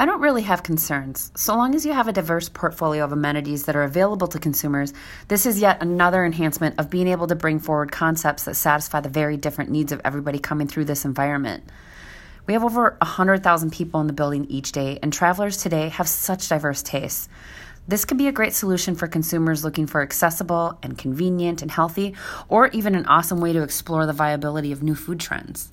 I don't really have concerns. So long as you have a diverse portfolio of amenities that are available to consumers, this is yet another enhancement of being able to bring forward concepts that satisfy the very different needs of everybody coming through this environment. We have over 100,000 people in the building each day, and travelers today have such diverse tastes. This could be a great solution for consumers looking for accessible and convenient and healthy, or even an awesome way to explore the viability of new food trends.